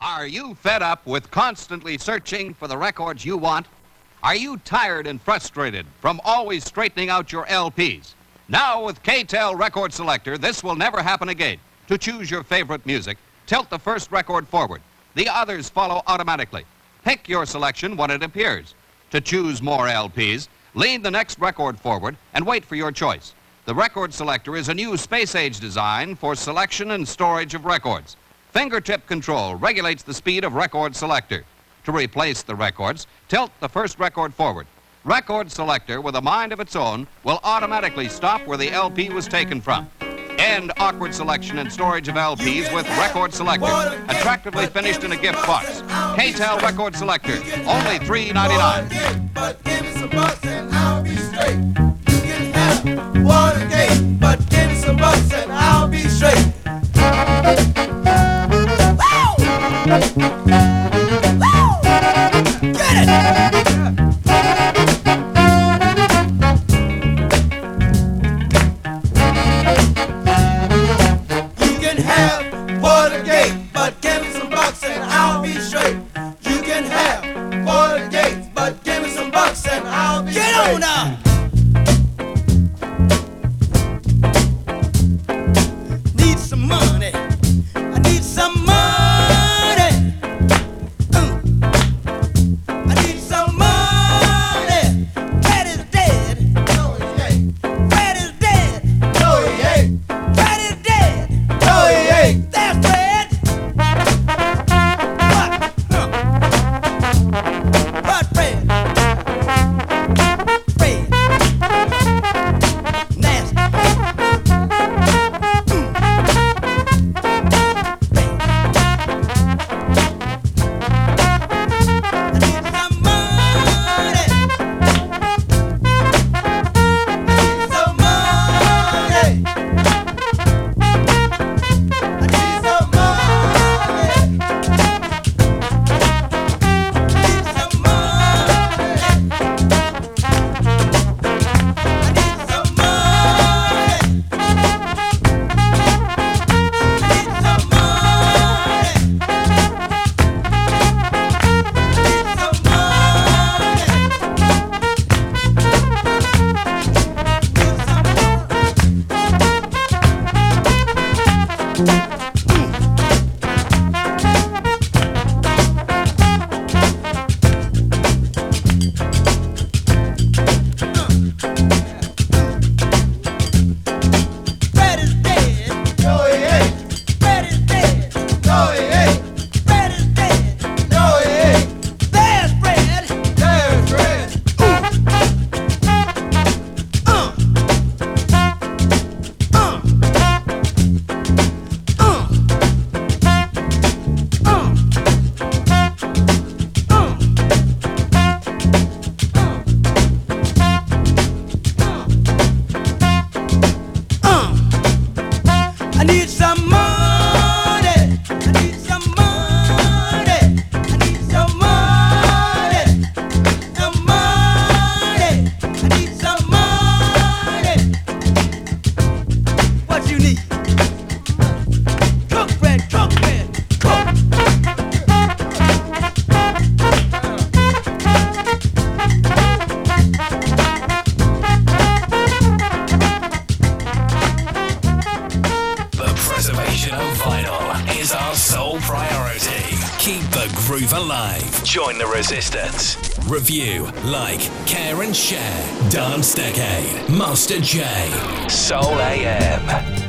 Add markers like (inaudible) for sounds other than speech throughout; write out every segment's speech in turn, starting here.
Are you fed up with constantly searching for the records you want? Are you tired and frustrated from always straightening out your LPs? Now, with K-tel Record Selector, this will never happen again. To choose your favorite music, tilt the first record forward. The others follow automatically. Pick your selection when it appears. To choose more LPs, lean the next record forward and wait for your choice. The Record Selector is a new space age design for selection and storage of records. Fingertip control regulates the speed of Record Selector. To replace the records, tilt the first record forward. Record Selector, with a mind of its own, will automatically stop where the LP was taken from. End awkward selection and storage of LPs with Record Selector, attractively finished in a gift box. K-tel Record Selector, only $3.99. But give me some bucks and I'll be straight. You can have Watergate, but give me some bucks and I'll be straight. You sole priority. Keep the groove alive. Join the resistance. Review, like, care and share. Dance Decade. Master J. Soul AM.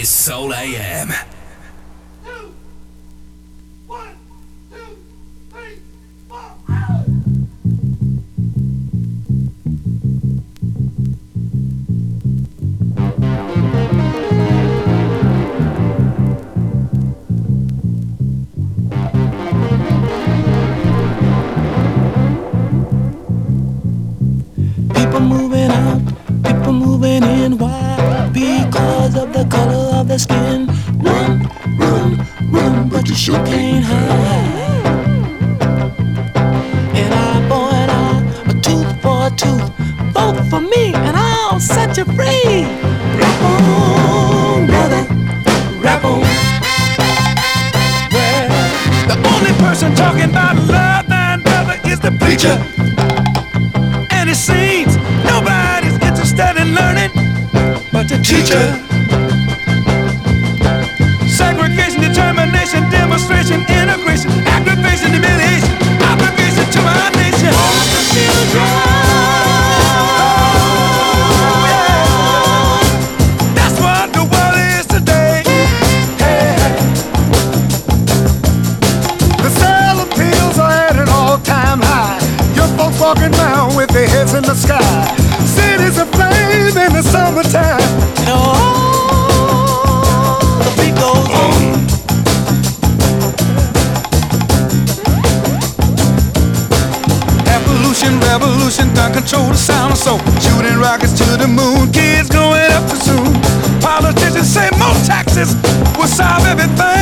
is Soul AM. People moving out, people moving in. Why? the skin. Run, run, run, but you sure can't hide. And I, boy, and I, a tooth for a tooth. Vote for me, and I'll set you free. Rap on, brother, rap on. Well, the only person talking about love, and brother, is the preacher. And it seems nobody's interested in learning but the teacher. teacher. Yes. the moon, kids going up too soon. Politicians say more taxes will solve everything.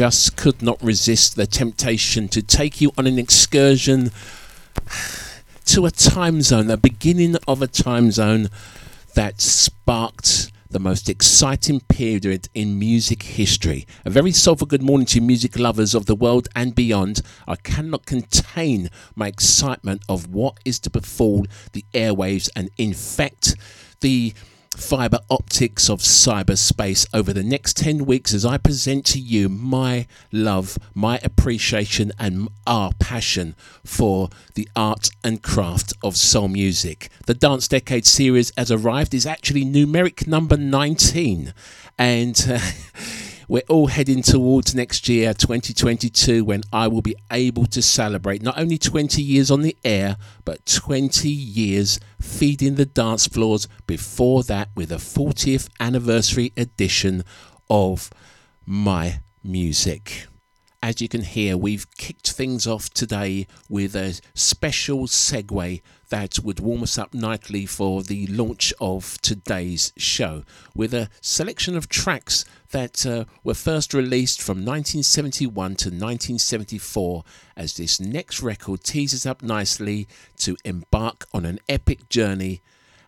Just could not resist the temptation to take you on an excursion to a time zone, the beginning of a time zone that sparked the most exciting period in music history. A very soulful good morning to music lovers of the world and beyond. I cannot contain my excitement of what is to befall the airwaves and infect the fiber optics of cyberspace over the next 10 weeks as I present to you my love, my appreciation, and our passion for the art and craft of soul music. The Dance Decade series has arrived, is actually numeric number 19, and uh, (laughs) we're all heading towards next year, 2022, when I will be able to celebrate not only 20 years on the air, but 20 years feeding the dance floors before that with a 40th anniversary edition of my music. As you can hear, we've kicked things off today with a special segue that would warm us up nightly for the launch of today's show with a selection of tracks that uh, were first released from 1971 to 1974 as this next record teases up nicely to embark on an epic journey.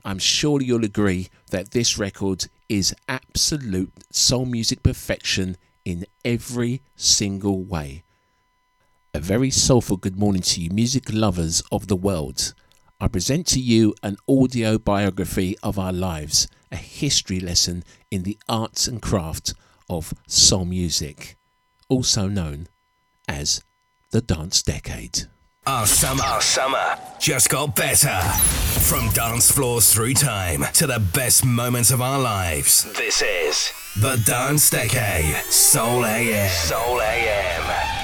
I'm sure you'll agree that this record is absolute soul music perfection in every single way. A very soulful good morning to you, music lovers of the world. I present to you an audio biography of our lives, a history lesson in the arts and craft of soul music, also known as the Dance Decade. Our summer, our summer just got better. From dance floors through time to the best moments of our lives. This is the Dance Decade, Soul AM. Soul AM.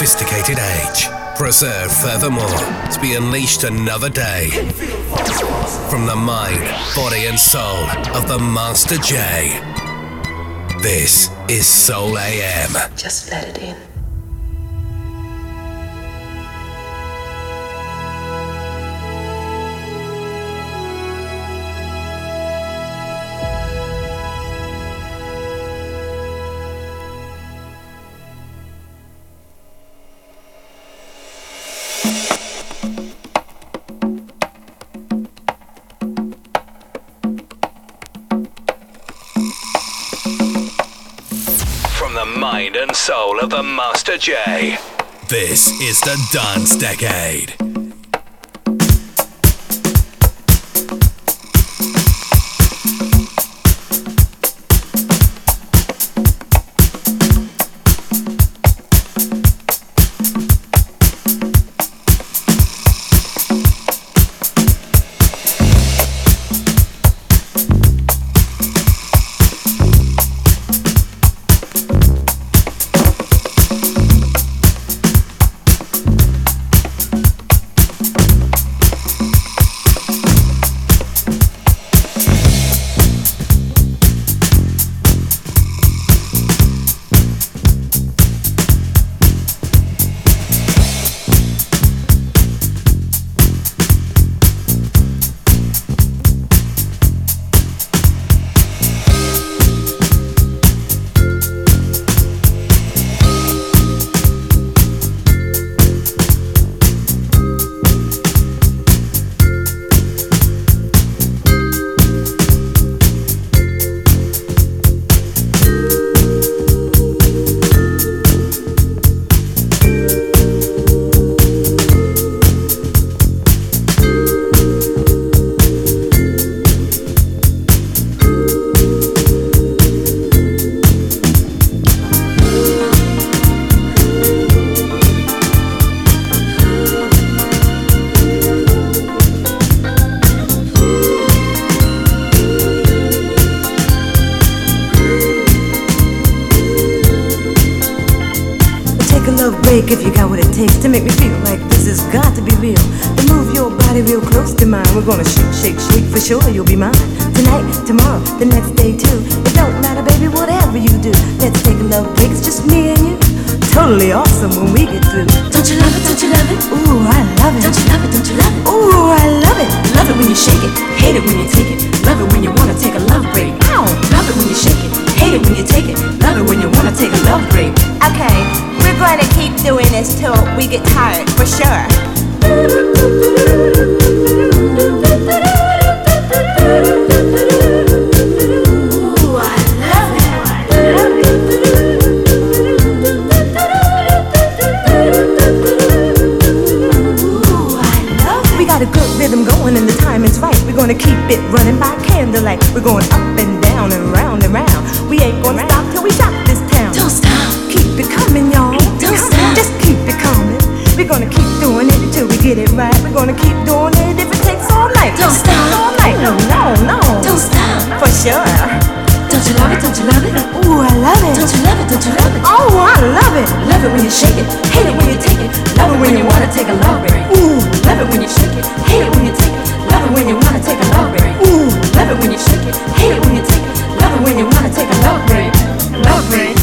Sophisticated age. Preserved furthermore to be unleashed another day. From the mind, body, and soul of the Master J. This is Soul AM. Just let it in. J. This is the Dance Decade. break if you got what it takes to make me feel like this has got to be real. Then move your body real close to mine. We're gonna shake, shake, shake for sure. You'll be mine tonight, tomorrow, the next day too. It don't matter, baby, whatever you do. Let's take a love break. It's just me and you. Totally awesome when we get through. Don't you love it? Don't you love it? Ooh, I love it. Don't you love it? Don't you love it? Ooh, I love it. Love it when you shake it. Hate it when you take it. Love it when you wanna take a love break. Ow, love it when you shake it. Hate it when you take it, love it when you wanna take a love break. Okay, we're gonna keep doing this till we get tired, for sure. going and the time is right. We're gonna keep it running by candlelight. We're going up and down and right round and round. We ain't gonna stop till we shock this town. Don't stop. Keep it coming, y'all. Don't stop. Just keep it coming. We're gonna keep doing it until we get it right. We're gonna keep doing it if it takes all night. Don't stop. All night. No, no, no. Don't stop. For sure. Don't you love it? Don't you love it? Ooh, I love it. Don't you love it? Don't you love it? Oh, I love it. Love it when you shake it. Hate it when you take it. Love it when you wanna take a love break. Ooh, love it when you shake it. Hate it when you take it. Love it when you wanna take a love break. Ooh, love it when you shake it. Hate it when you when you wanna take a love break, love break.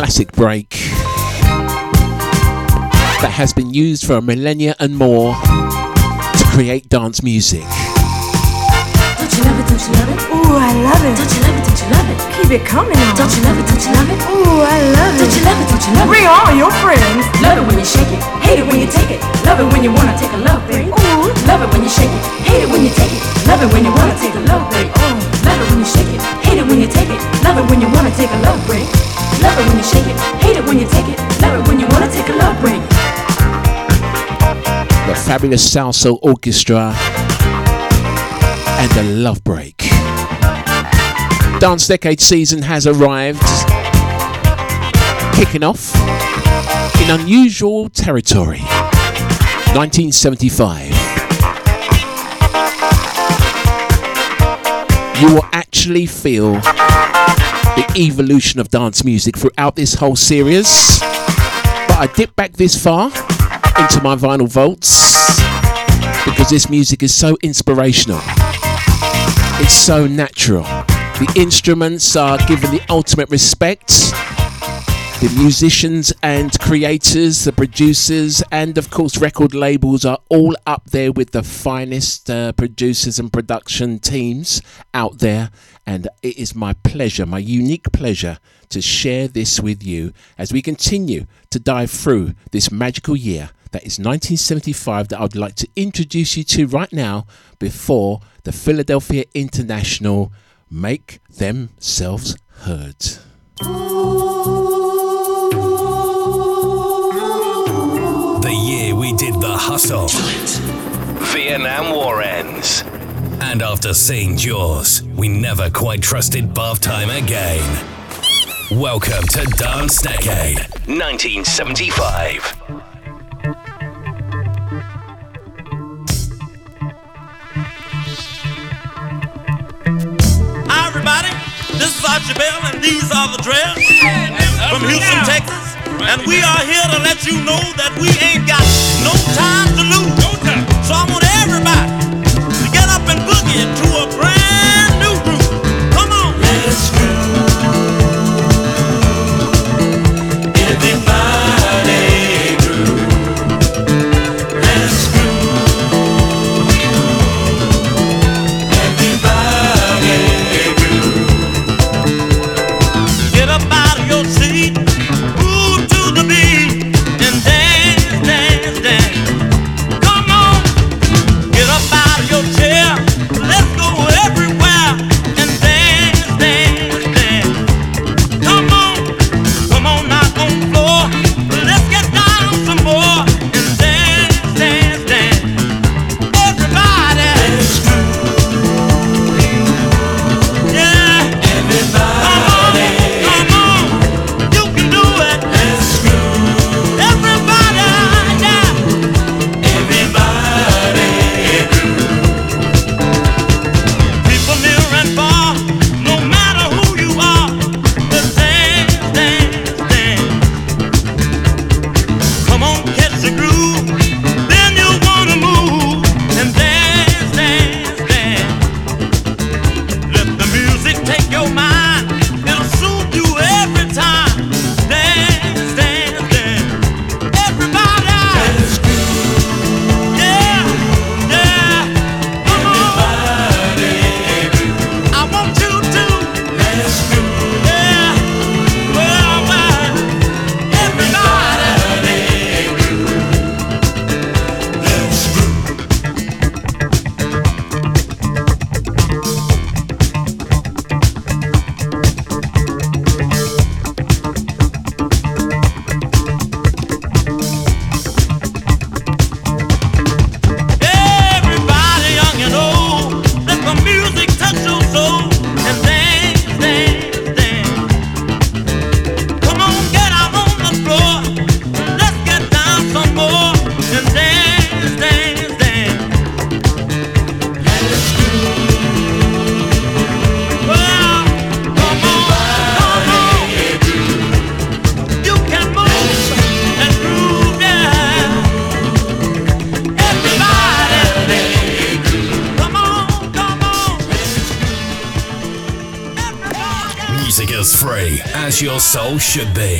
Classic break that has been used for a millennia and more to create dance music. Don't you love it? Don't you love it? Ooh, I love it. Don't you love it? Don't you love it? Keep it coming on. Don't you love it? Don't you love it? Ooh, I love it. Don't you love it? Don't you love it? Bring all your friends. Love it when you shake it. Hate it when you take it. Love it when you wanna take a love break. Ooh. Love it when you shake it. Hate it when you take it. Love it when you wanna take a love break. Oh. Love it when you shake it. Hate it when you take it. Love it when you wanna take a love break. Love it when you shake it. Hate it when you take it. Love it when you wanna take a love break. The fabulous Salsoul Orchestra and the Love Break. Dance Decade season has arrived, kicking off in unusual territory. 1975. You will actually feel the evolution of dance music throughout this whole series. But I dip back this far into my vinyl vaults because this music is so inspirational. It's so natural. The instruments are given the ultimate respect. The musicians and creators, the producers, and of course, record labels are all up there with the finest uh, producers and production teams out there. And it is my pleasure, my unique pleasure, to share this with you as we continue to dive through this magical year that is 1975 that I'd like to introduce you to right now before the Philadelphia International make themselves heard. The hustle. Vietnam War ends. And after seeing Jaws, we never quite trusted bath time again. Welcome to Dance Decade 1975. Everybody. This is Archie Bell, and these are the Drells from Houston, Texas. And we are here to let you know that we ain't got no time to lose. No time. So I want everybody to get up and boogie to a brand Should be.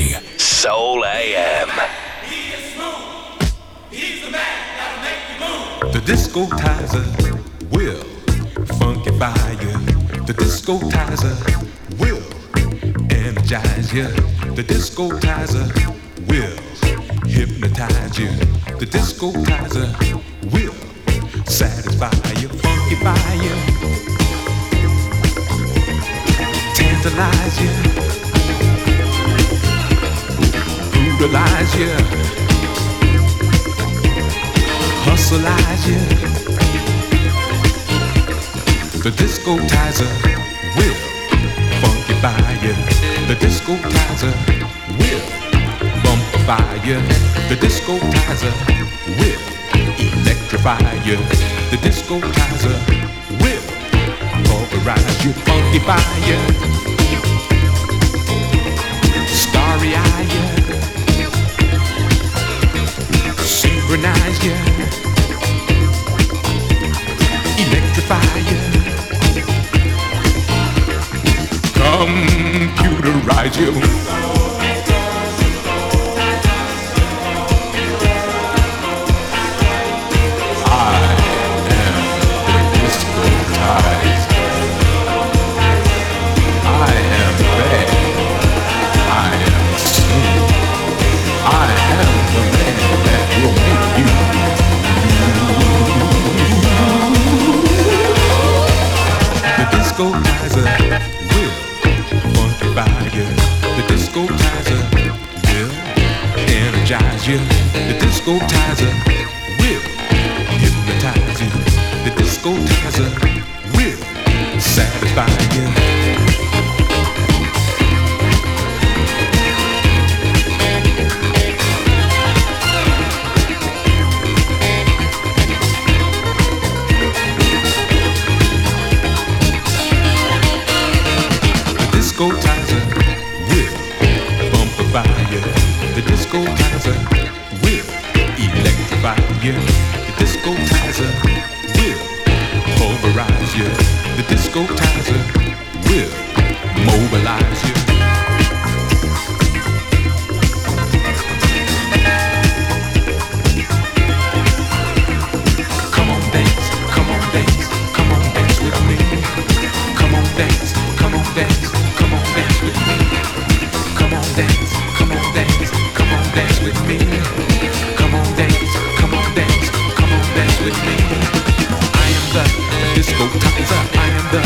disco tizer. I am the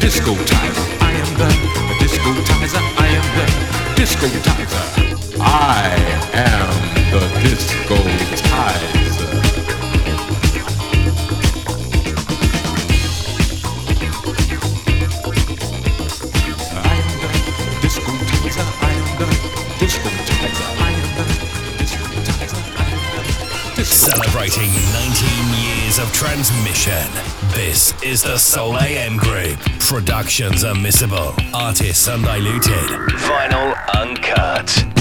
disco tizer. I am the disco tizer. I am the disco tizer. I am the disco tizer. Celebrating 19 years of transmission. This is the Soul AM Group. Productions are missable. Artists undiluted. Vinyl uncut.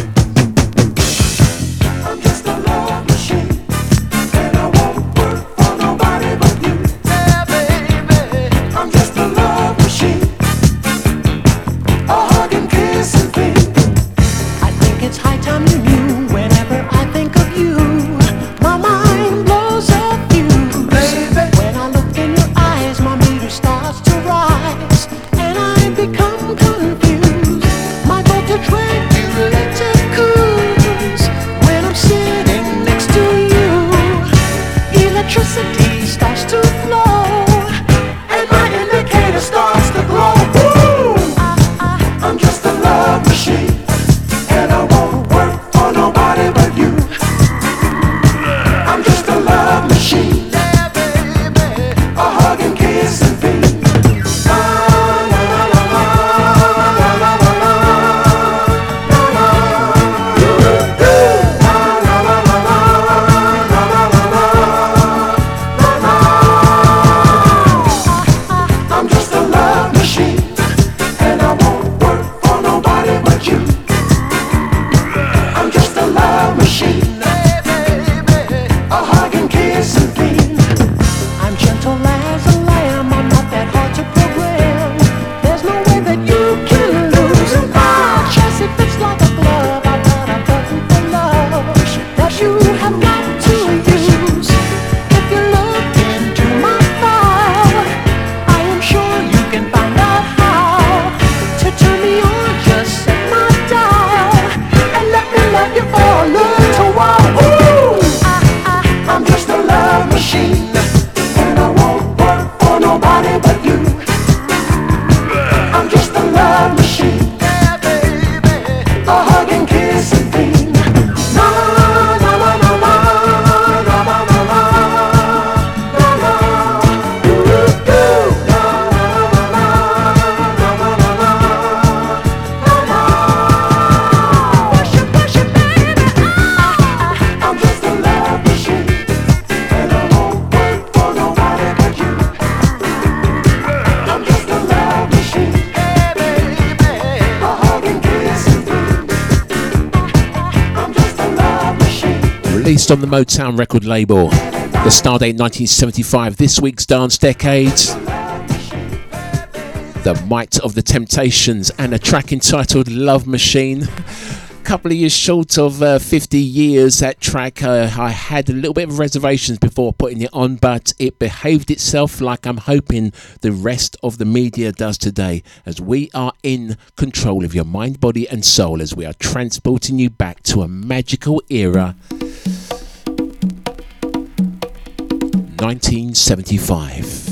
The Motown record label. The Stardate 1975, this week's dance decade. The Might of the Temptations and a track entitled Love Machine A (laughs) couple of years short of uh, 50 years. That track, uh, I had a little bit of reservations before putting it on, but it behaved itself like I'm hoping the rest of the media does today, as we are in control of your mind, body, and soul, as we are transporting you back to a magical era. 1975.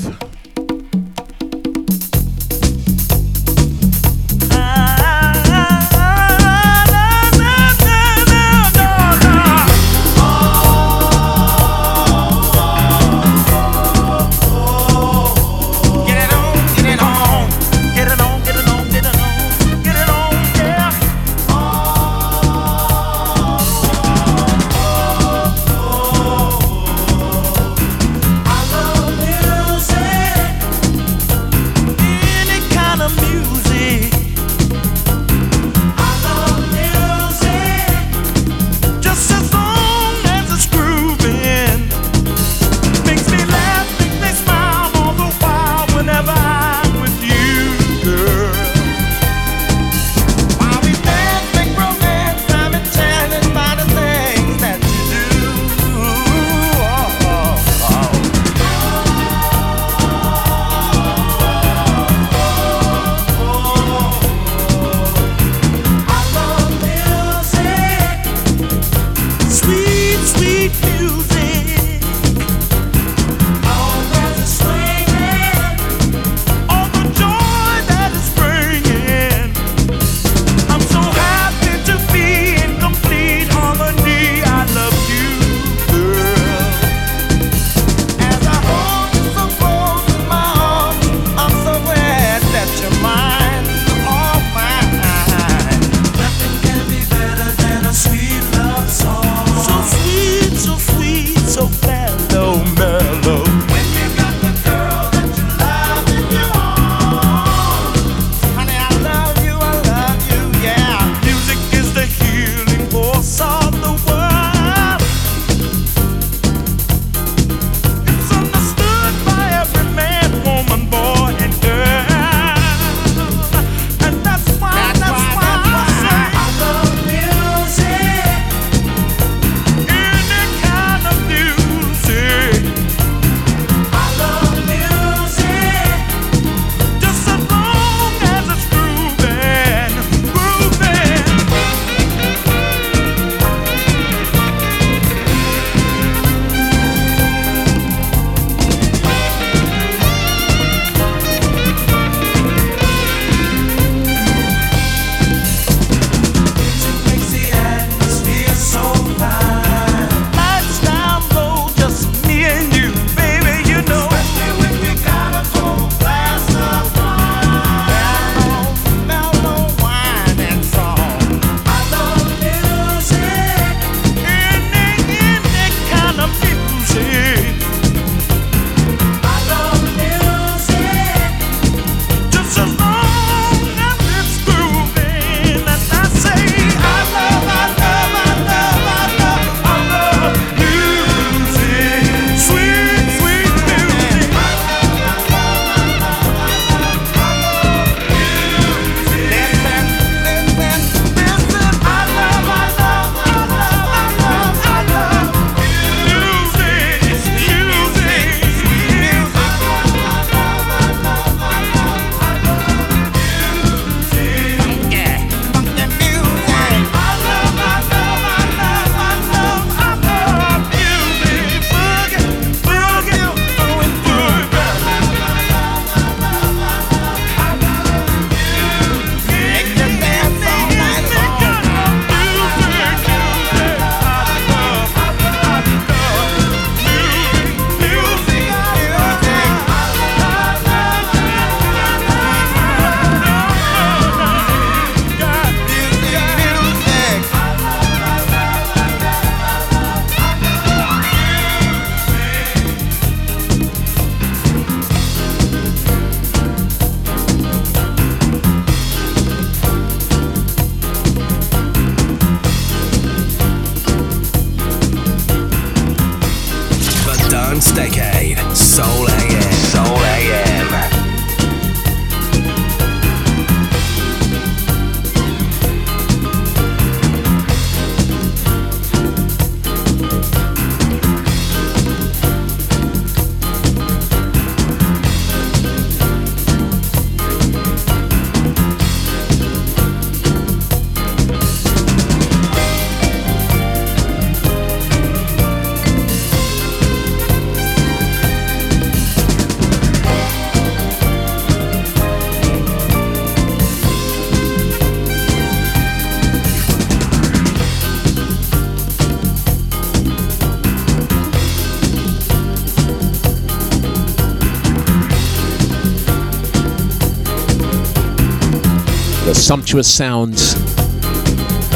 Sounds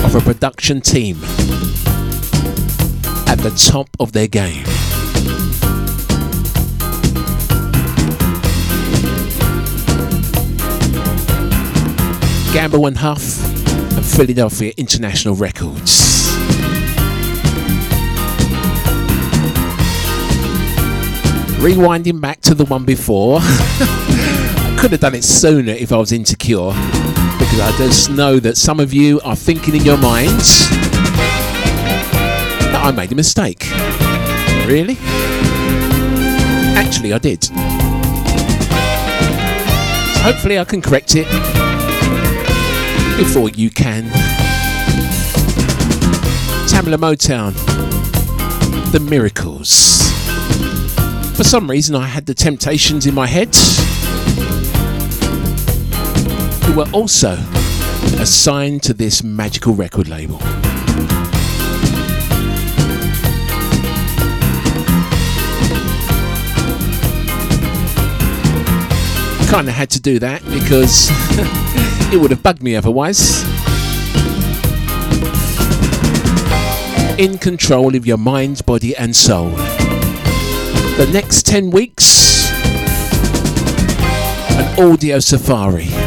of a production team at the top of their game. Gamble and Huff and Philadelphia International Records. Rewinding back to the one before, (laughs) I could have done it sooner if I was insecure, because I just know that some of you are thinking in your minds that I made a mistake. Really? Actually, I did. So hopefully, I can correct it before you can. Tamla Motown, The Miracles. For some reason, I had the Temptations in my head, who were also assigned to this magical record label. Kind of had to do that because (laughs) it would have bugged me otherwise. In control of your mind, body, and soul. The next 10 weeks, an audio safari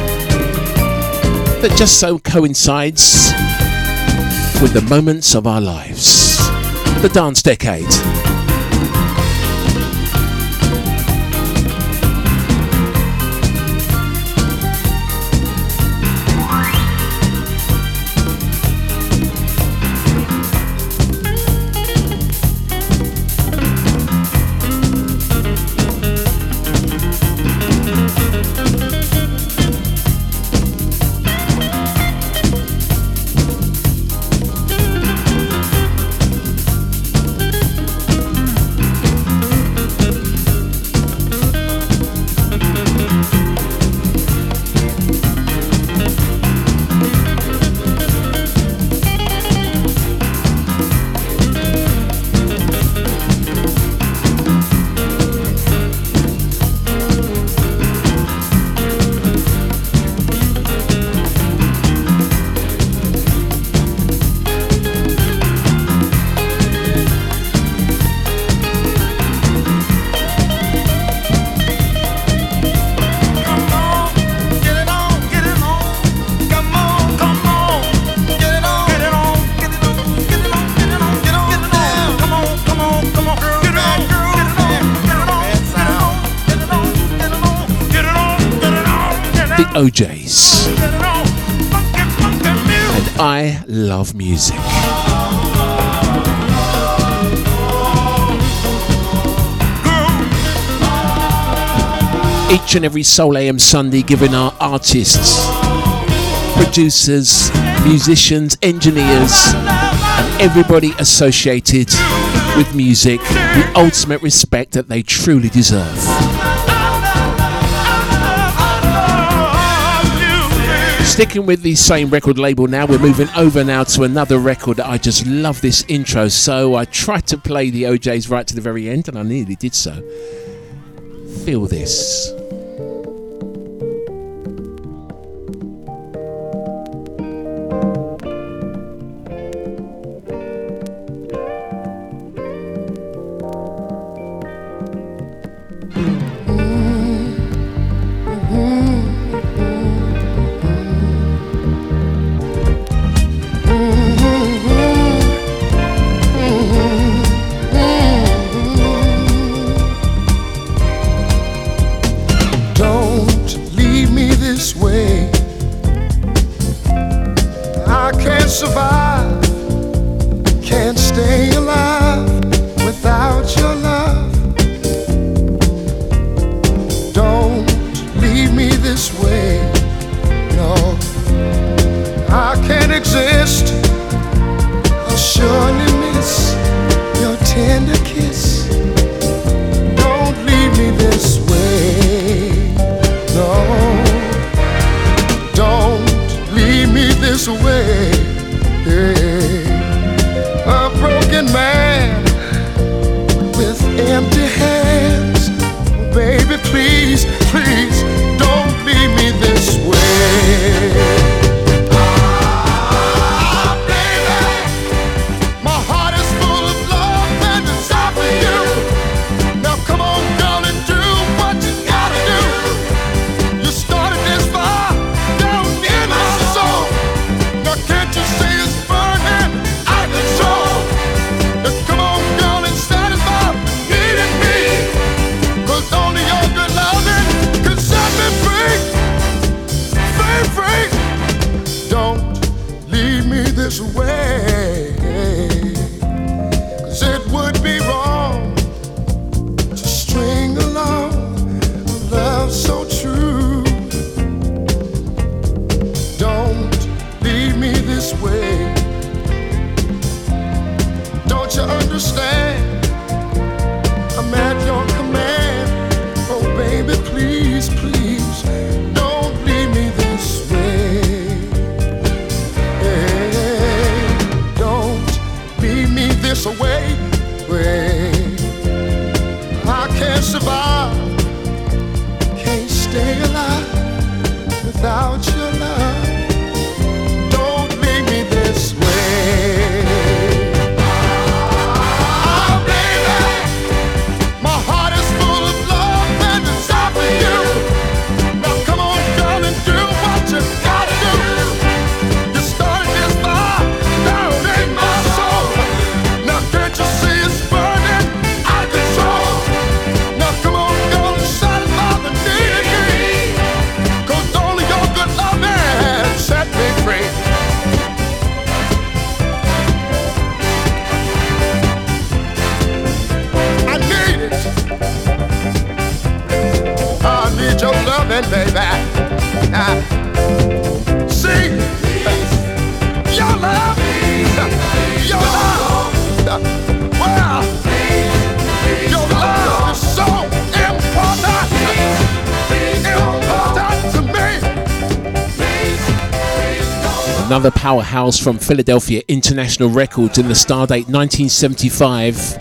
that just so coincides with the moments of our lives. The dance decade. O'Jays. And I love music. Each and every Soul AM Sunday, giving our artists, producers, musicians, engineers, and everybody associated with music the ultimate respect that they truly deserve. Sticking with the same record label now, we're moving over now to another record I just love this intro. So I tried to play the O'Jays right to the very end, and I nearly did so. Feel this. Loving, baby. See, your love, your love, well, your love is so important, important to me. Another powerhouse from Philadelphia International Records in the Stardate 1975.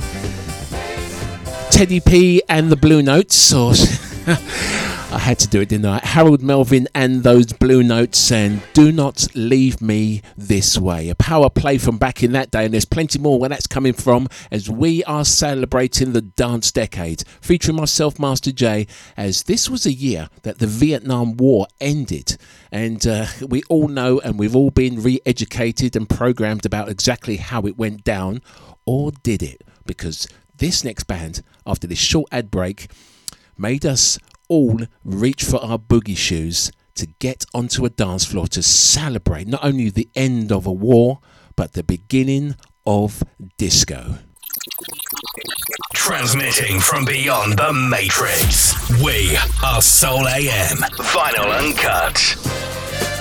Teddy P and the Blue Notes, (laughs) or I had to do it, didn't I? Harold Melvin and those Blue Notes, and Do Not Leave Me This Way. A power play from back in that day, and there's plenty more where that's coming from as we are celebrating the dance decade, featuring myself, Master J, as this was a year that the Vietnam War ended. And uh, we all know, and we've all been re educated and programmed about exactly how it went down, or did it? Because this next band, after this short ad break, made us all reach for our boogie shoes to get onto a dance floor to celebrate not only the end of a war, but the beginning of disco. Transmitting from beyond the Matrix. We are Soul AM. Vinyl Uncut.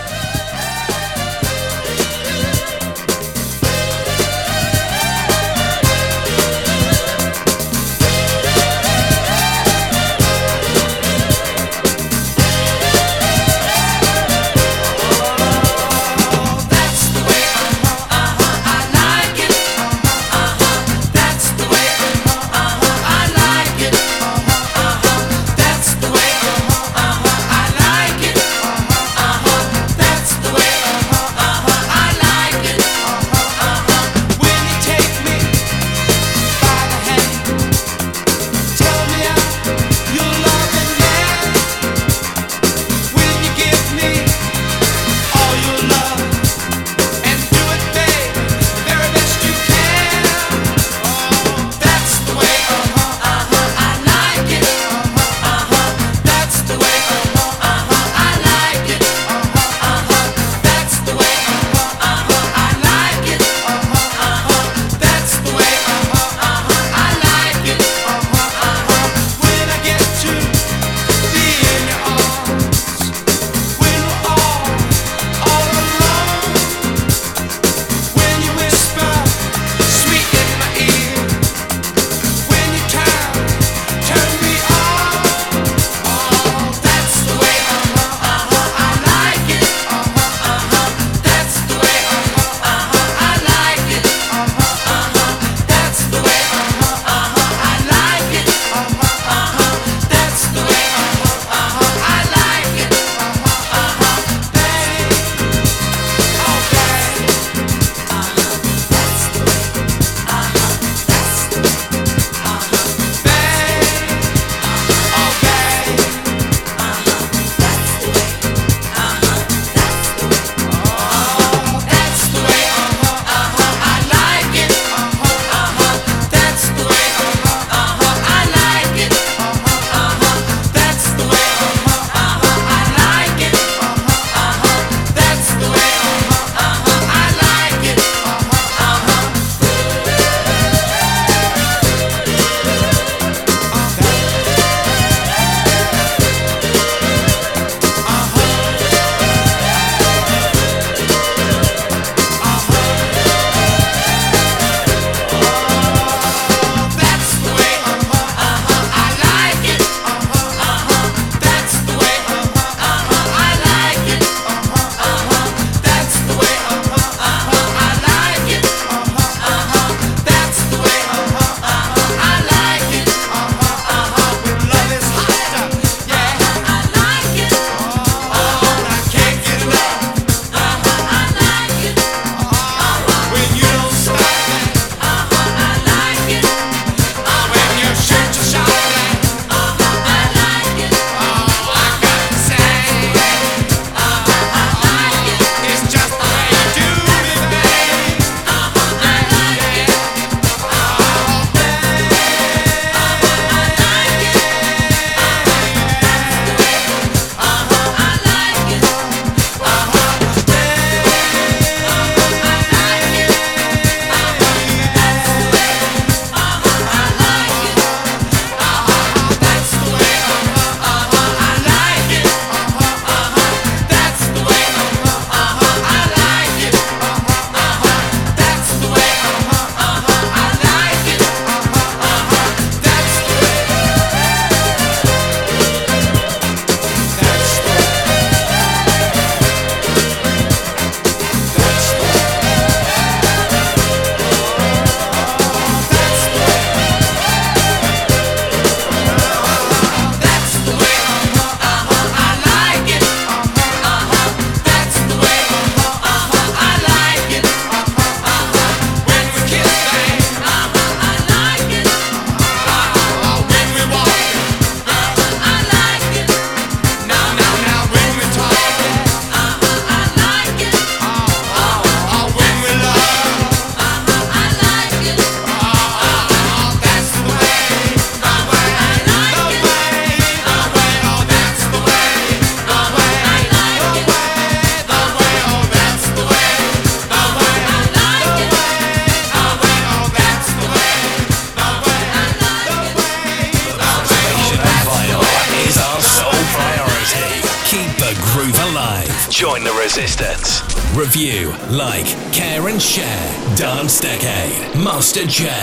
Master J.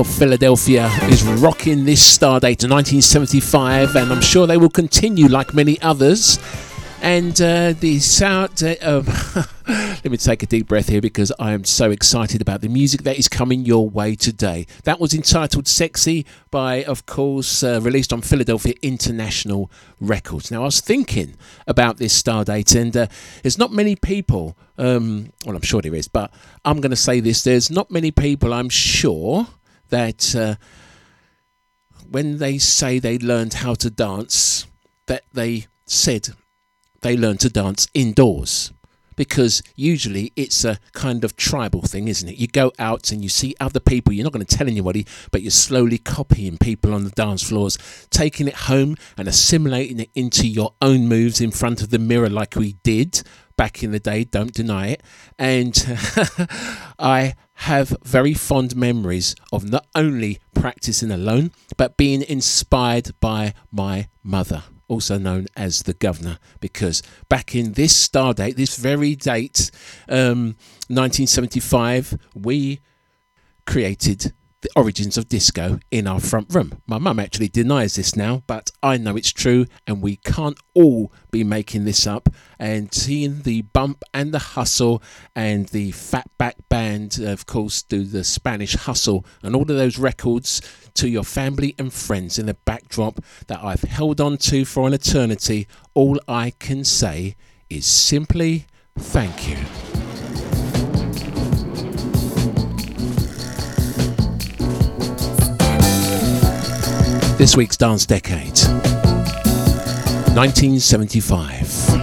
of Philadelphia is rocking this stardate to 1975, and I'm sure they will continue like many others. And uh, the sound. Uh, (laughs) let me take a deep breath here because I am so excited about the music that is coming your way today. That was entitled Sexy by, of course, uh, released on Philadelphia International Records. Now, I was thinking about this star date, and uh, there's not many people, um, well, I'm sure there is, but I'm going to say this there's not many people, I'm sure, that uh, when they say they learned how to dance, that they said they learned to dance indoors because usually it's a kind of tribal thing, isn't it? You go out and you see other people, you're not going to tell anybody, but you're slowly copying people on the dance floors, taking it home and assimilating it into your own moves in front of the mirror, like we did back in the day, don't deny it. And (laughs) I have very fond memories of not only practicing alone, but being inspired by my mother also known as the governor, because back in this star date, this very date, um, 1975, we created the origins of disco in our front room. My mum actually denies this now, but I know it's true, and we can't all be making this up. And seeing the bump and the hustle, and the Fatback Band, of course, do the Spanish hustle, and all of those records to your family and friends in the backdrop that I've held on to for an eternity, all I can say is simply thank you. This week's Dance Decade 1975.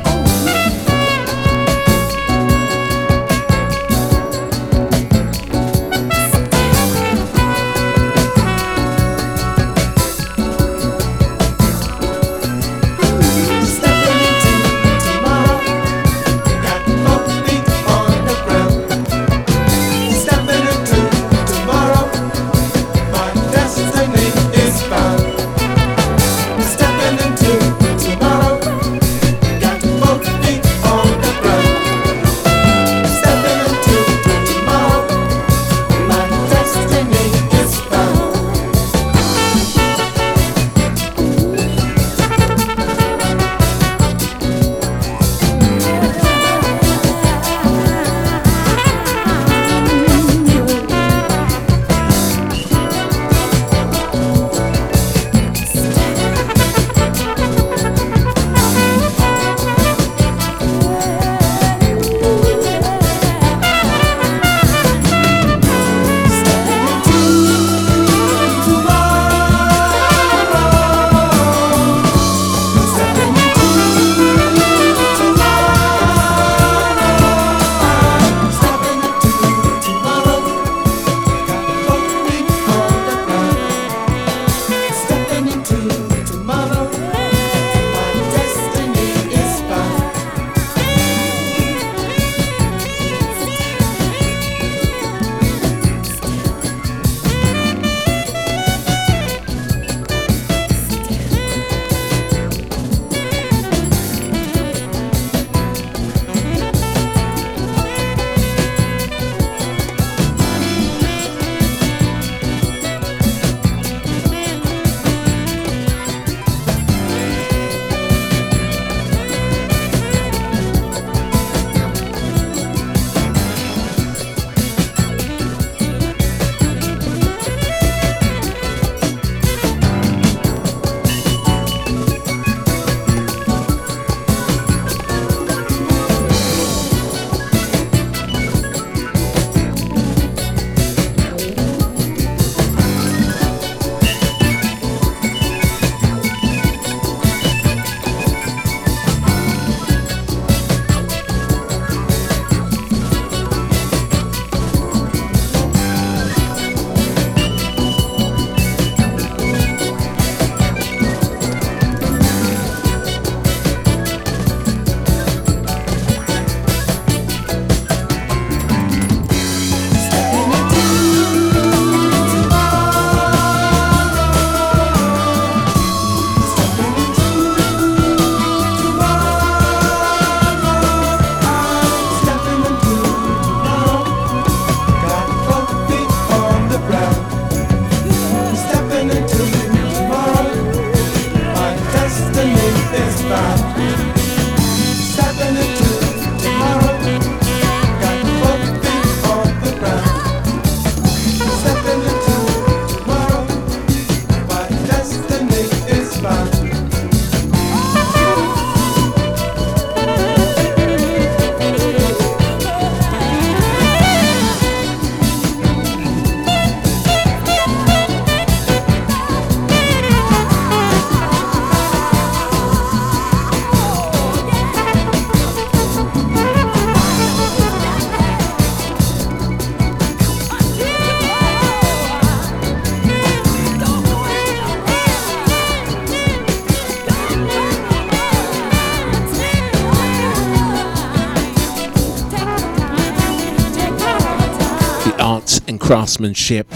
Craftsmanship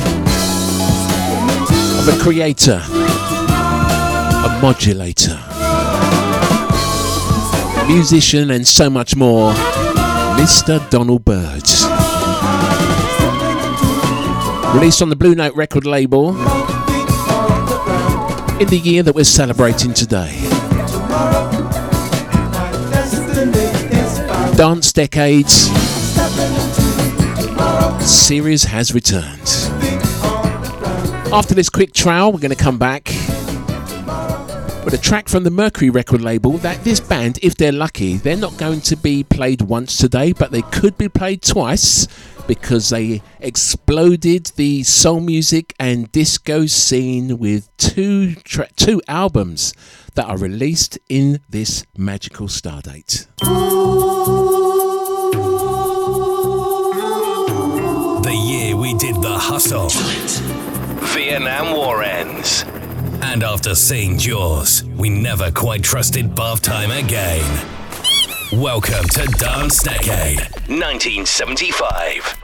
of a creator, a modulator, musician, and so much more, Mr. Donald Byrd. Released on the Blue Note record label in the year that we're celebrating today. Dance Decades series has returned. After this quick trial, we're going to come back with a track from the Mercury record label that this band, if they're lucky, they're not going to be played once today, but they could be played twice because they exploded the soul music and disco scene with two tra- two albums that are released in this magical stardate. Hustle. Vietnam War ends. And after seeing Jaws, we never quite trusted bath time again. Welcome to Dance Decade 1975.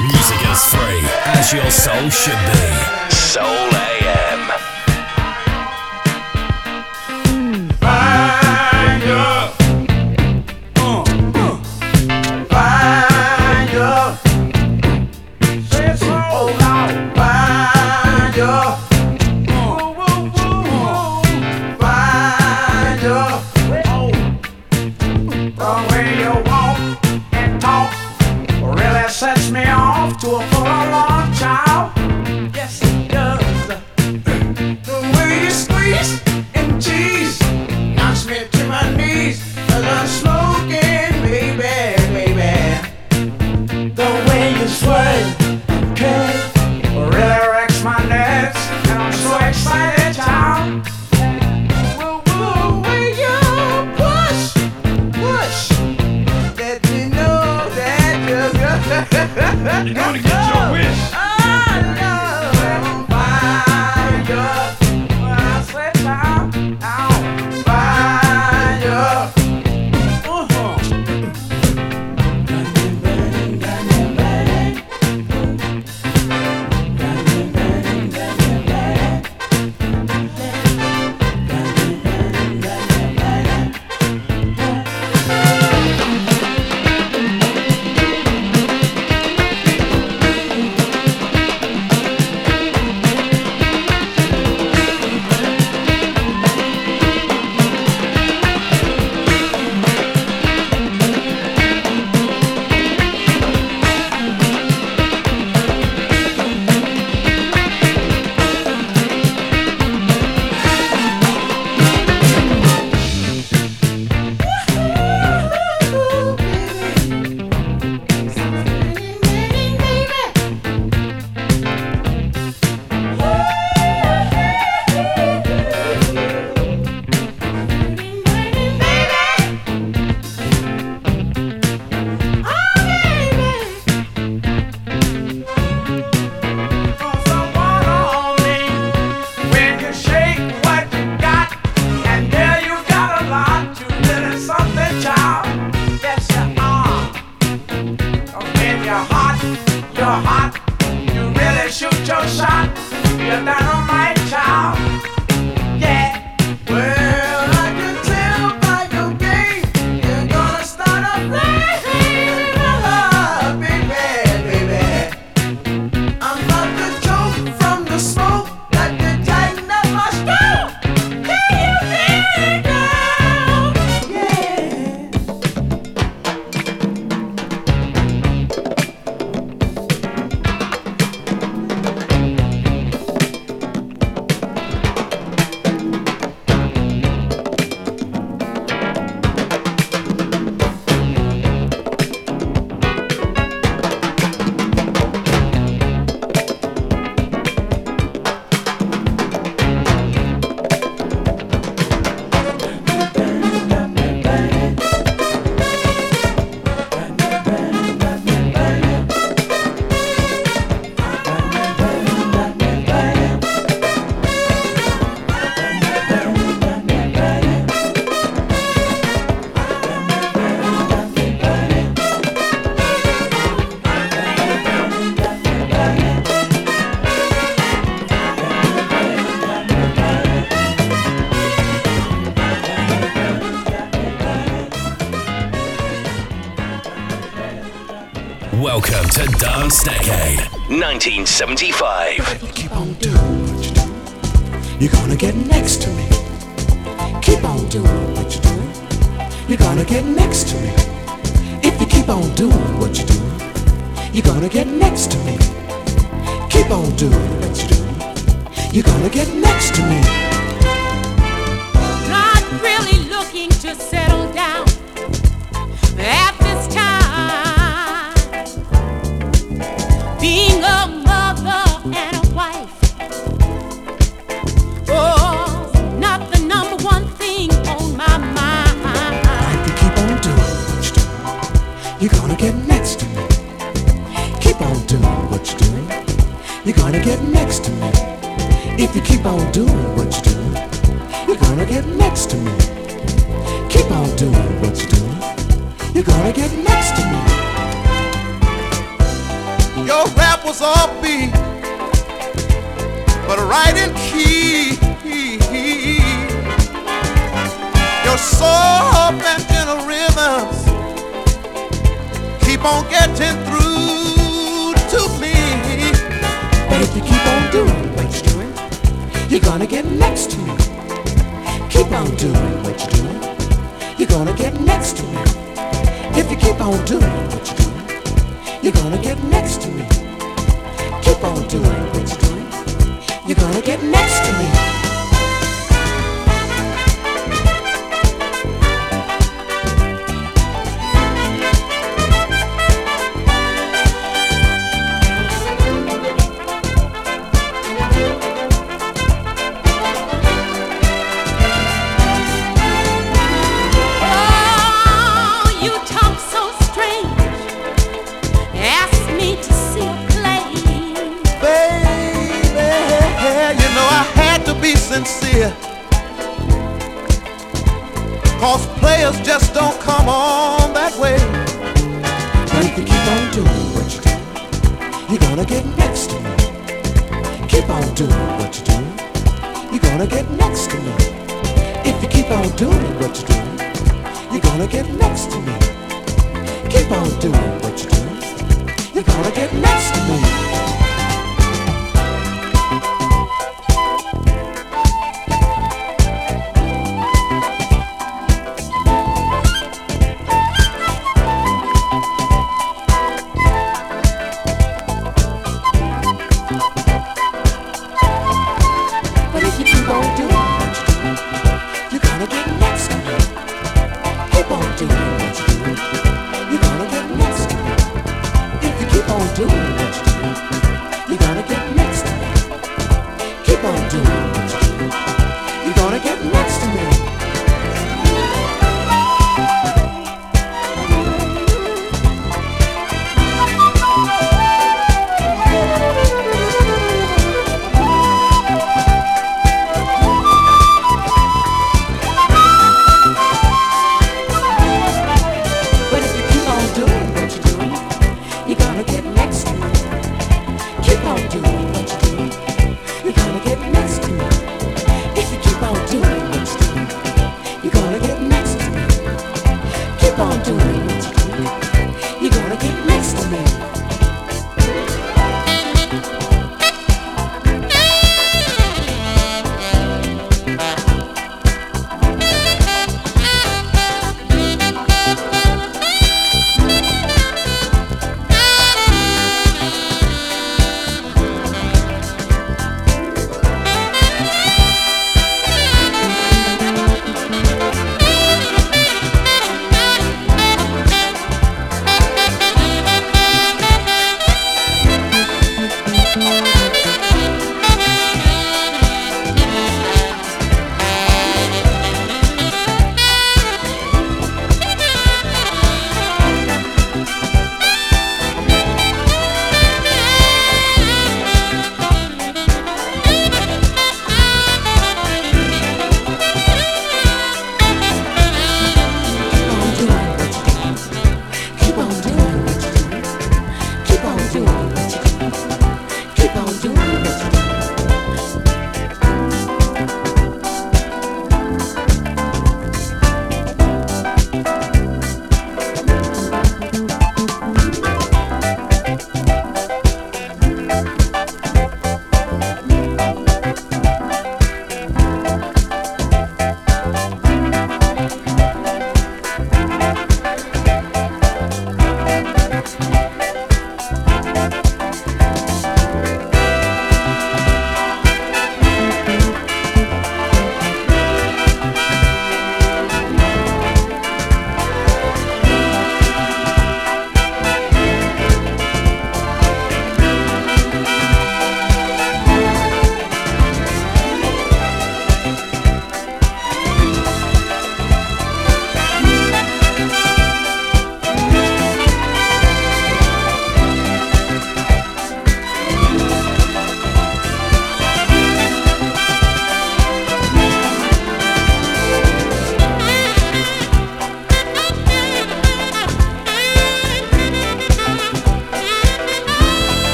Music is free, as your soul should be. Soul dance decade, 1975. On you're gonna get next to me. Keep on doing what you're doing. You're gonna get next to me. If you keep on doing what you're doing, you're gonna get next to me. Keep on doing what you're doing. You're gonna get next to me.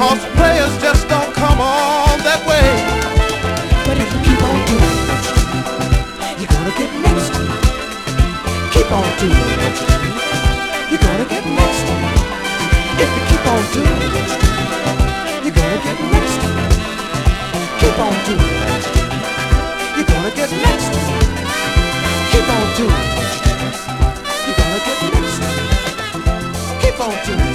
Cause players just don't come all that way. But if you keep on doing what you do, you're gonna get next to me. Keep on doing what you do, you're gonna get next to me. If you keep on doing what you do, you're gonna get next to me. Keep on doing what you do, you're gonna get next to me. Keep on doing what you do, you're gonna get next to me. Keep on doing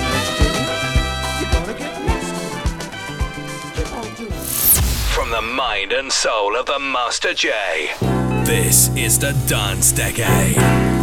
mind and soul of the Master J. This is the Dance Decade.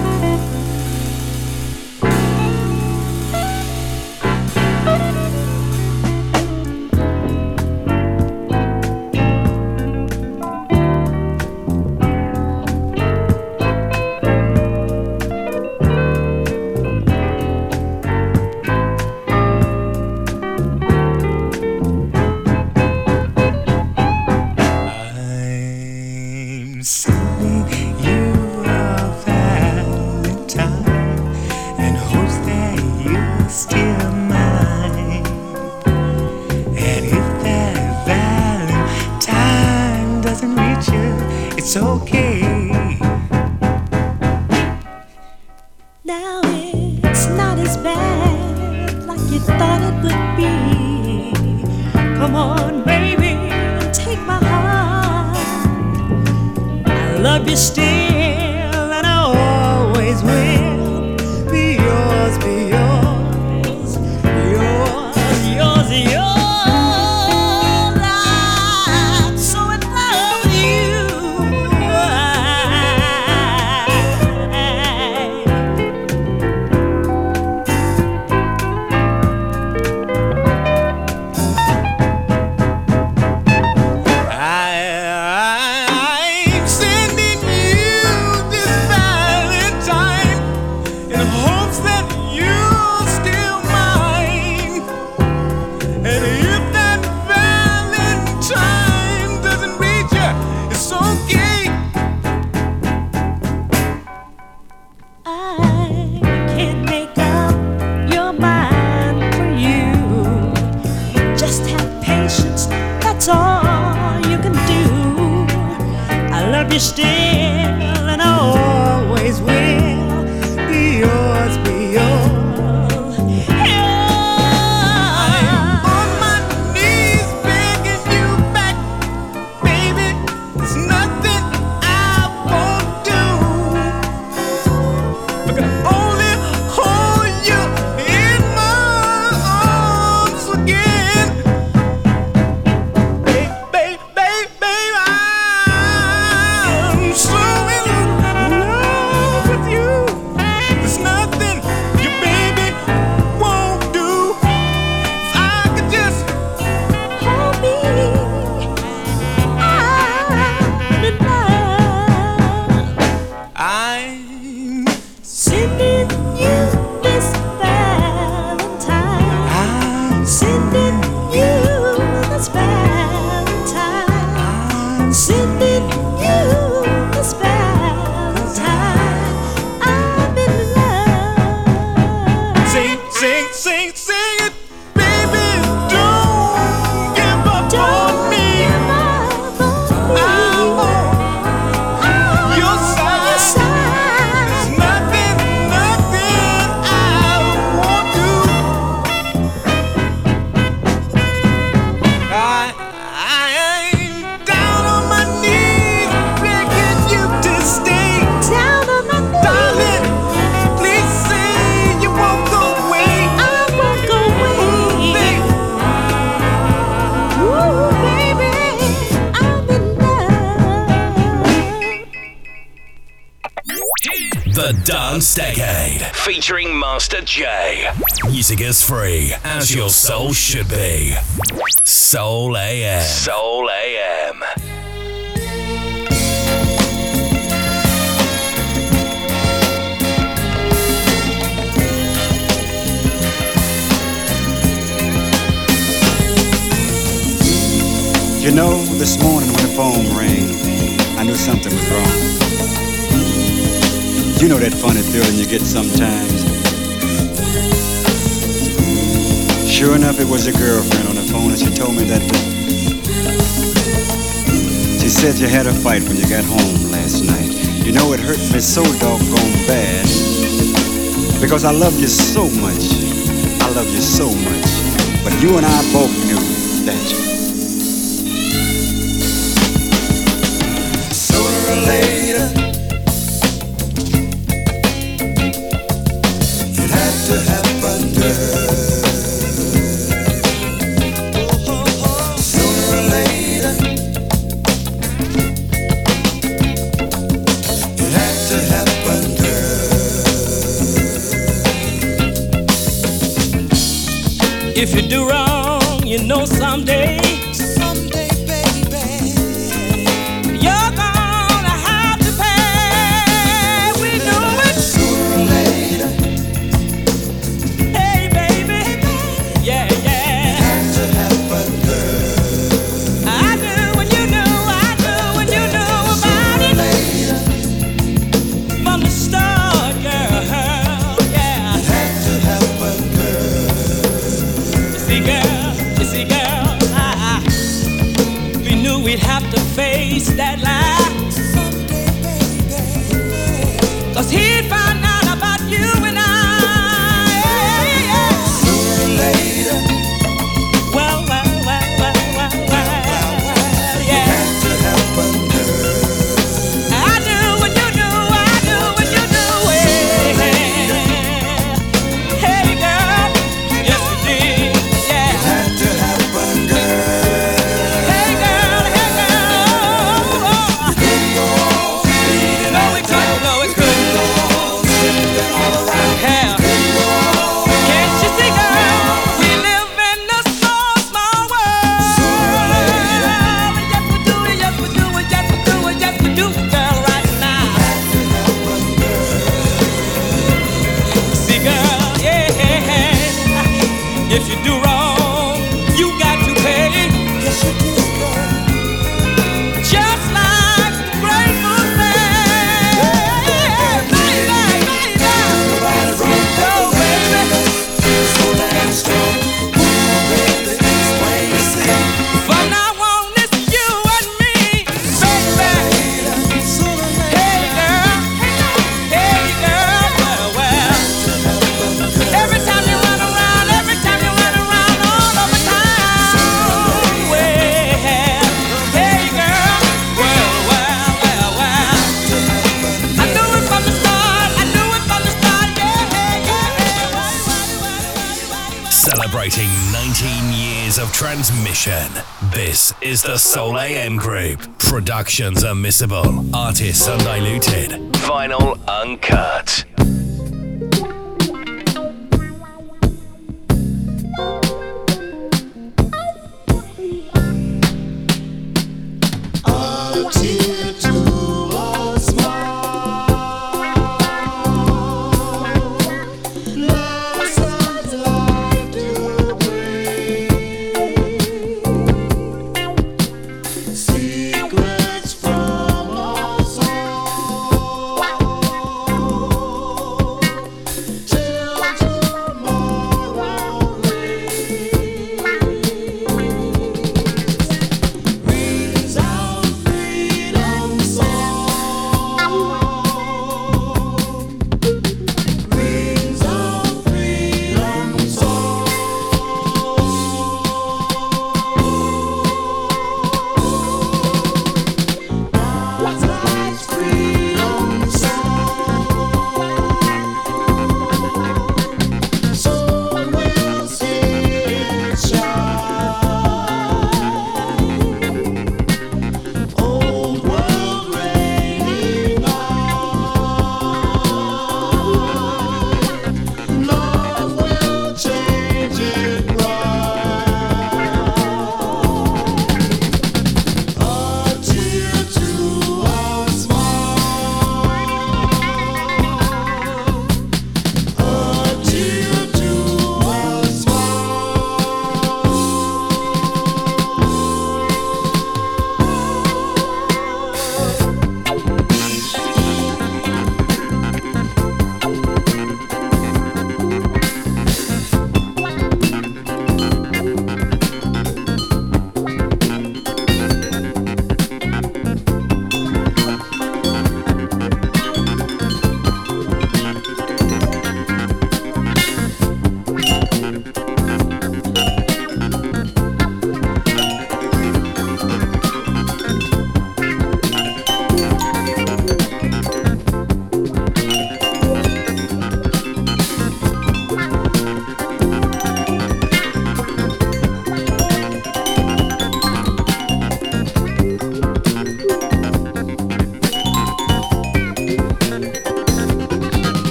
House Decade, featuring Master J. Music is free, as your soul should be. Soul AM. Soul AM. You know, this morning when the phone rang, I knew something was wrong. You know that funny feeling you get sometimes. Sure enough, it was your girlfriend on the phone, and she told me that she said you had a fight when you got home last night. You know it hurt me so doggone bad because I love you so much. I love you so much, but you and I both knew Celebrating 19 years of transmission. This is the Soul AM Group. Productions are missable, artists undiluted, vinyl uncut.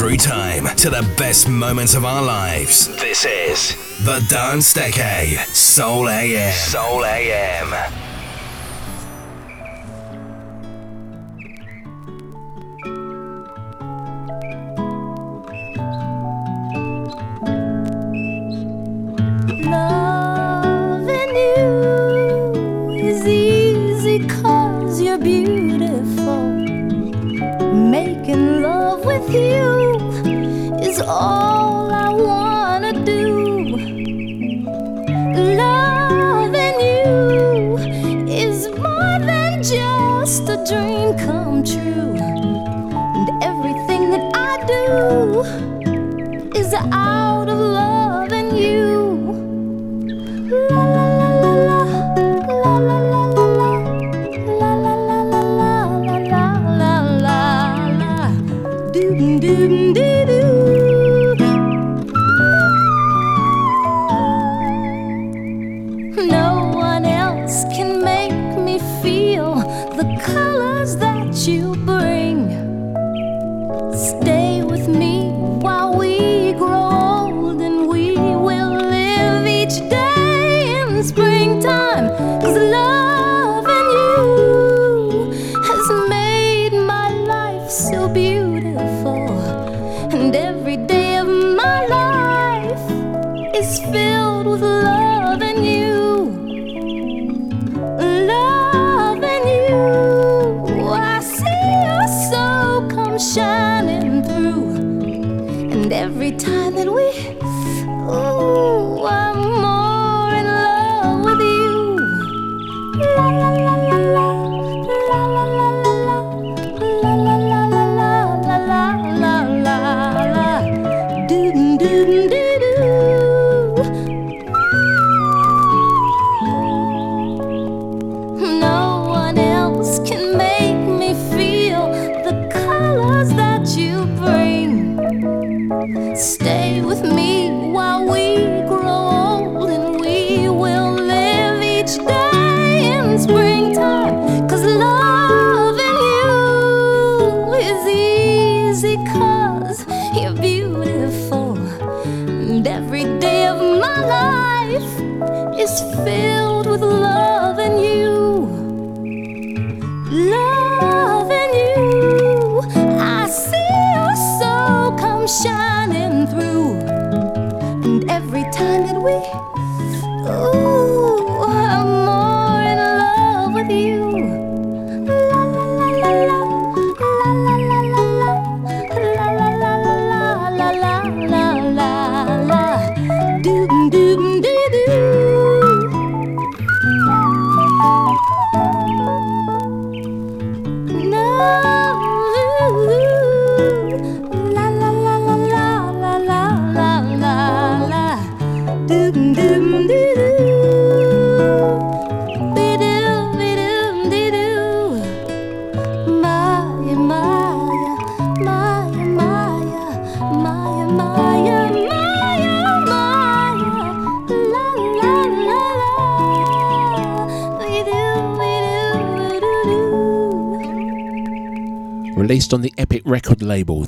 Through time to the best moments of our lives. This is the Dance Decade. Soul AM. Soul AM.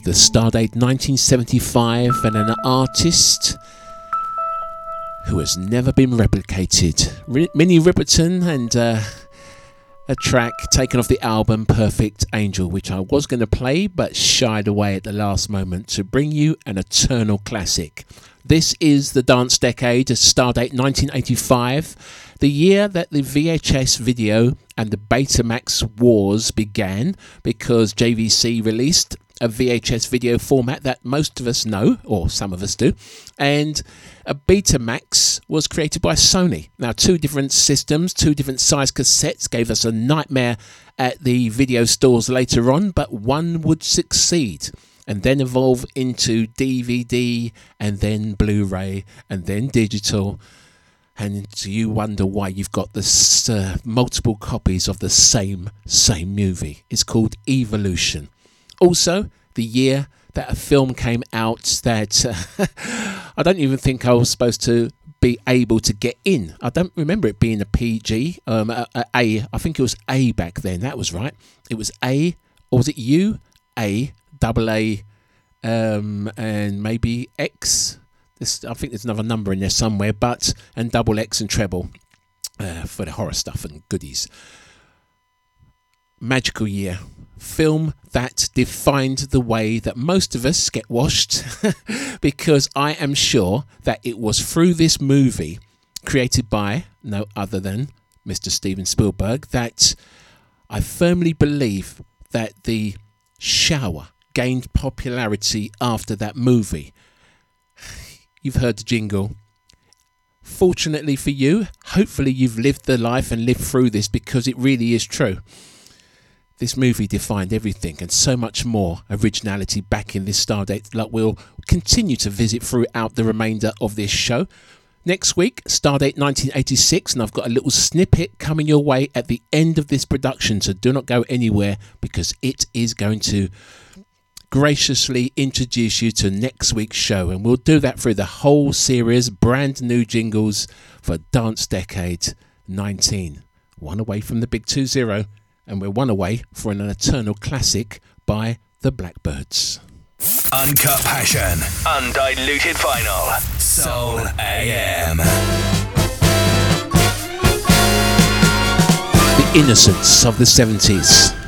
Label, the Stardate 1975, and an artist who has never been replicated. Re- Minnie Riperton and uh, a track taken off the album Perfect Angel, which I was going to play but shied away at the last moment to bring you an eternal classic. This is the dance decade, Stardate 1985, the year that the VHS video and the Betamax wars began because JVC released a VHS video format that most of us know, or some of us do, and a Betamax was created by Sony. Now, two different systems, two different size cassettes gave us a nightmare at the video stores later on, but one would succeed and then evolve into DVD and then Blu ray and then digital. And you wonder why you've got this uh, multiple copies of the same same movie. It's called Evolution. Also, the year that a film came out that (laughs) I don't even think I was supposed to be able to get in. I don't remember it being a PG. Um, a, a, a I think it was A back then. That was right. It was A or was it U A double A um, and maybe X? This, I think there's another number in there somewhere, but and double X and treble uh, for the horror stuff and goodies. Magical Year, film that defined the way that most of us get washed, (laughs) because I am sure that it was through this movie, created by no other than Mr. Steven Spielberg, that I firmly believe that the shower gained popularity after that movie. (sighs) You've heard the jingle. Fortunately for you, hopefully you've lived the life and lived through this because it really is true. This movie defined everything and so much more originality back in this Stardate that we'll continue to visit throughout the remainder of this show. Next week, Stardate 1986, and I've got a little snippet coming your way at the end of this production, so do not go anywhere because it is going to graciously introduce you to next week's show, and we'll do that through the whole series, brand new jingles for Dance Decade 19. One away from the big 2 0, and we're one away for an eternal classic by the Blackbyrds. Uncut passion, undiluted vinyl. Soul AM. The innocence of the 70s.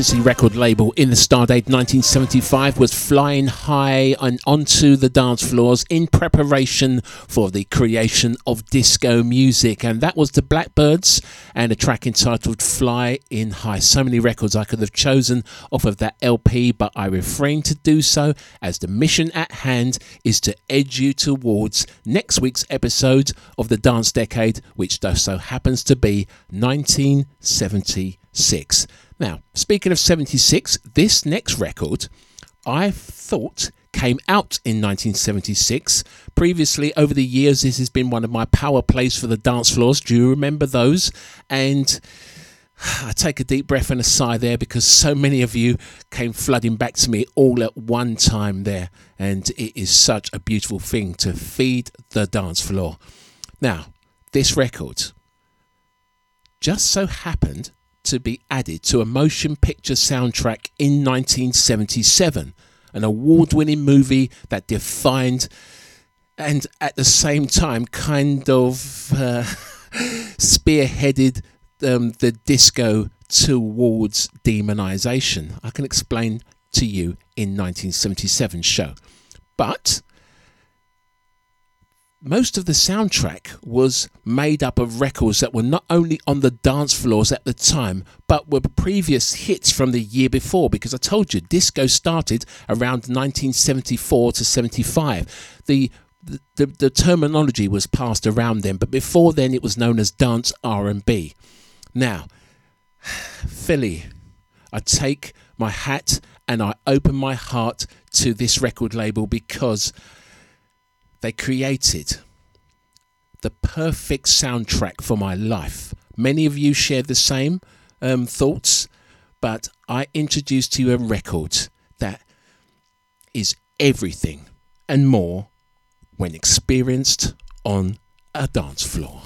Fantasy record label in the Stardate 1975 was flying high and onto the dance floors in preparation for the creation of disco music, and that was the Blackbyrds and a track entitled Fly in High. So many records I could have chosen off of that LP, but I refrain to do so as the mission at hand is to edge you towards next week's episode of the Dance Decade, which does so happens to be 1976. Now, speaking of 76, this next record I thought came out in 1976. Previously, over the years, this has been one of my power plays for the dance floors. Do you remember those? And (sighs) I take a deep breath and a sigh there because so many of you came flooding back to me all at one time there. And it is such a beautiful thing to feed the dance floor. Now, this record just so happened to be added to a motion picture soundtrack in 1977, an award winning movie that defined and at the same time kind of uh, (laughs) spearheaded um, the disco towards demonization. I can explain to you in 1977 show. But most of the soundtrack was made up of records that were not only on the dance floors at the time, but were previous hits from the year before. Because I told you, disco started around 1974 to 75. The the, the terminology was passed around then, but before then it was known as dance R&B. Now, (sighs) Philly, I take my hat and I open my heart to this record label because they created the perfect soundtrack for my life. Many of you share the same um, thoughts, but I introduced to you a record that is everything and more when experienced on a dance floor.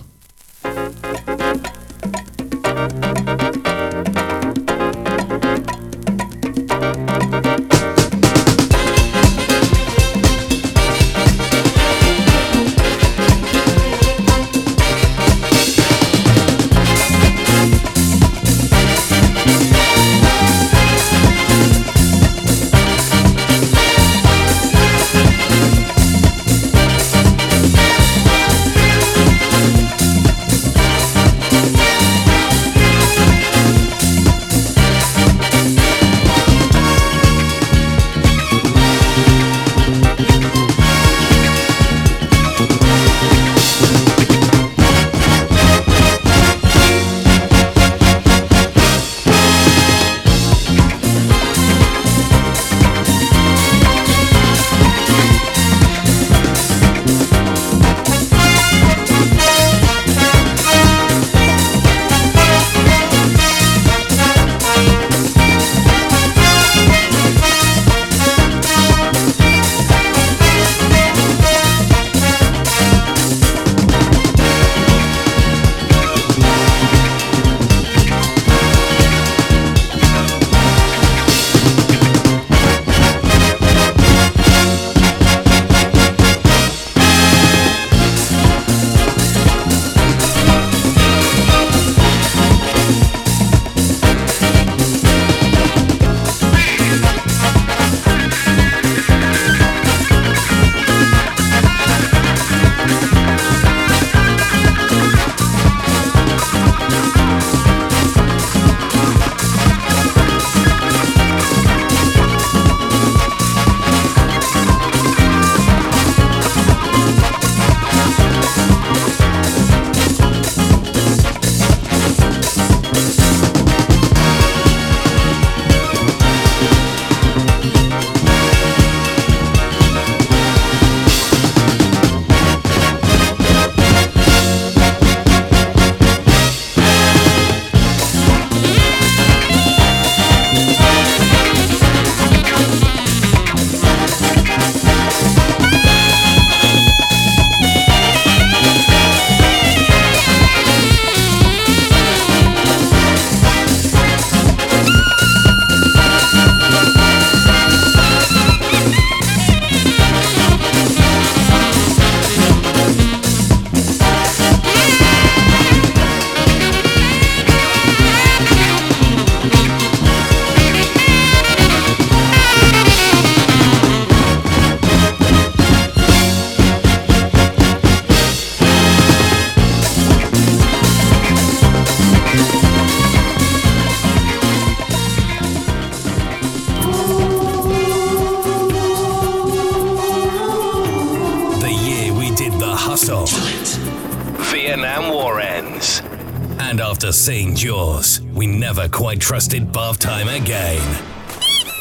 Trusted bath time again.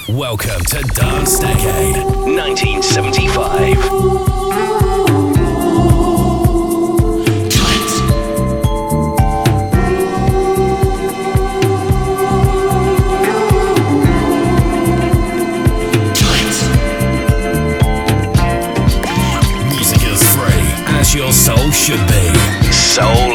Welcome to Dance Decade 1975. Music is free, as your soul should be. Soul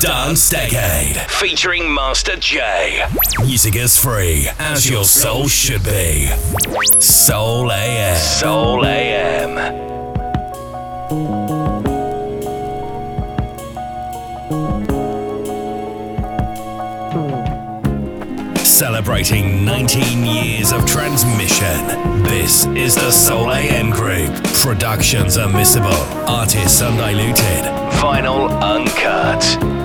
Dance Decade, featuring Master J. Music is free, as your soul should be. Soul AM. Soul AM. Celebrating 19 years of transmission. This is the Soul AM Group. Productions unmissable. Artists undiluted. Vinyl uncut.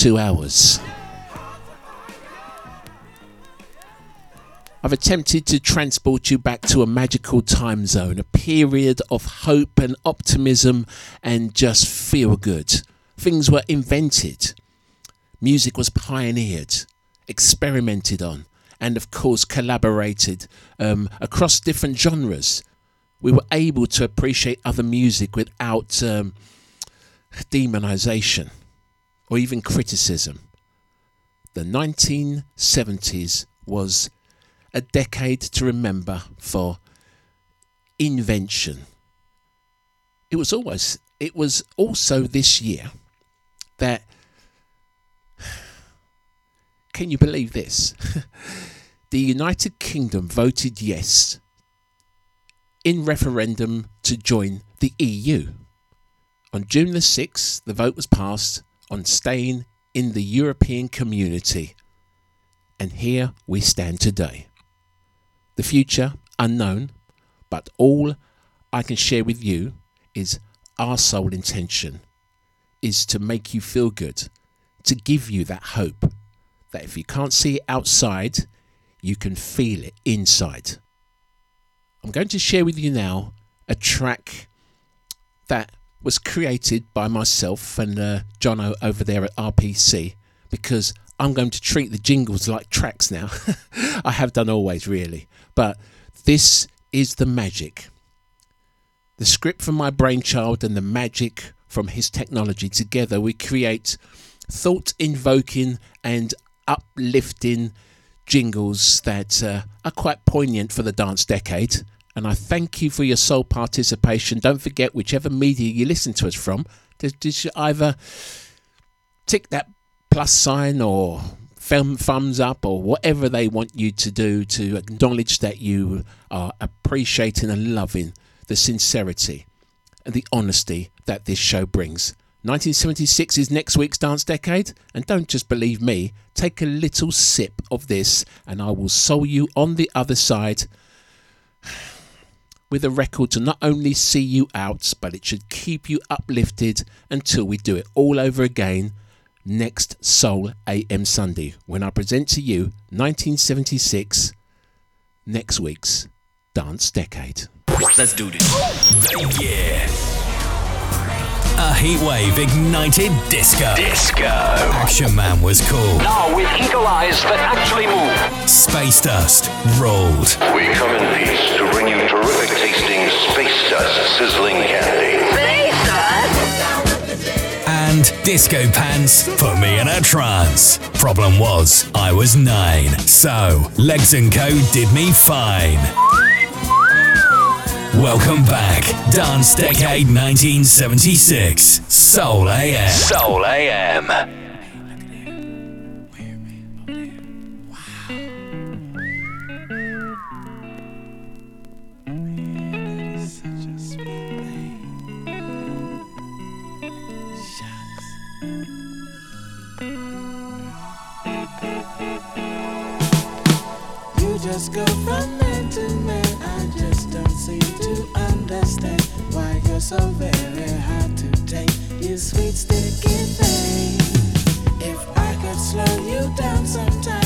two hours. I've attempted to transport you back to a magical time zone, a period of hope and optimism and just feel good. Things were invented, music was pioneered, experimented on, and of course collaborated um, across different genres. We were able to appreciate other music without um, demonization or even criticism. The 1970s was a decade to remember for invention. It was always it was also this year that (sighs) can you believe this? (laughs) the United Kingdom voted yes in referendum to join the EU. On June the 6th, the vote was passed on staying in the European community. And here we stand today. The future unknown, but all I can share with you is our sole intention is to make you feel good, to give you that hope that if you can't see it outside, you can feel it inside. I'm going to share with you now a track that was created by myself and uh, Jono over there at RPC because I'm going to treat the jingles like tracks now. (laughs) I have done always, really. But this is the magic. The script from my brainchild and the magic from his technology together, we create thought invoking and uplifting jingles that uh, are quite poignant for the dance decade. And I thank you for your sole participation. Don't forget, whichever media you listen to us from, you either tick that plus sign or thumb, thumbs up or whatever they want you to do to acknowledge that you are appreciating and loving the sincerity and the honesty that this show brings. 1976 is next week's dance decade, and don't just believe me, take a little sip of this, and I will soul you on the other side with a record to not only see you out, but it should keep you uplifted until we do it all over again next Soul AM Sunday when I present to you 1976, next week's Dance Decade. Let's do this. Yeah. A heatwave ignited disco. Disco. Action Man was cool. Now with eagle eyes that actually move. Space Dust rolled. We come in peace to bring you terrific tasting space dust sizzling candy. Space Dust? And Disco Pants put me in a trance. Problem was, I was nine. So, Legs and Co. did me fine. Welcome back. Dance Decade 1976. Soul AM. Soul AM. So very hard to take. Your sweet sticky thing. If I could slow you down sometime,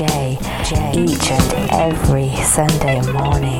J, J each and every Sunday morning,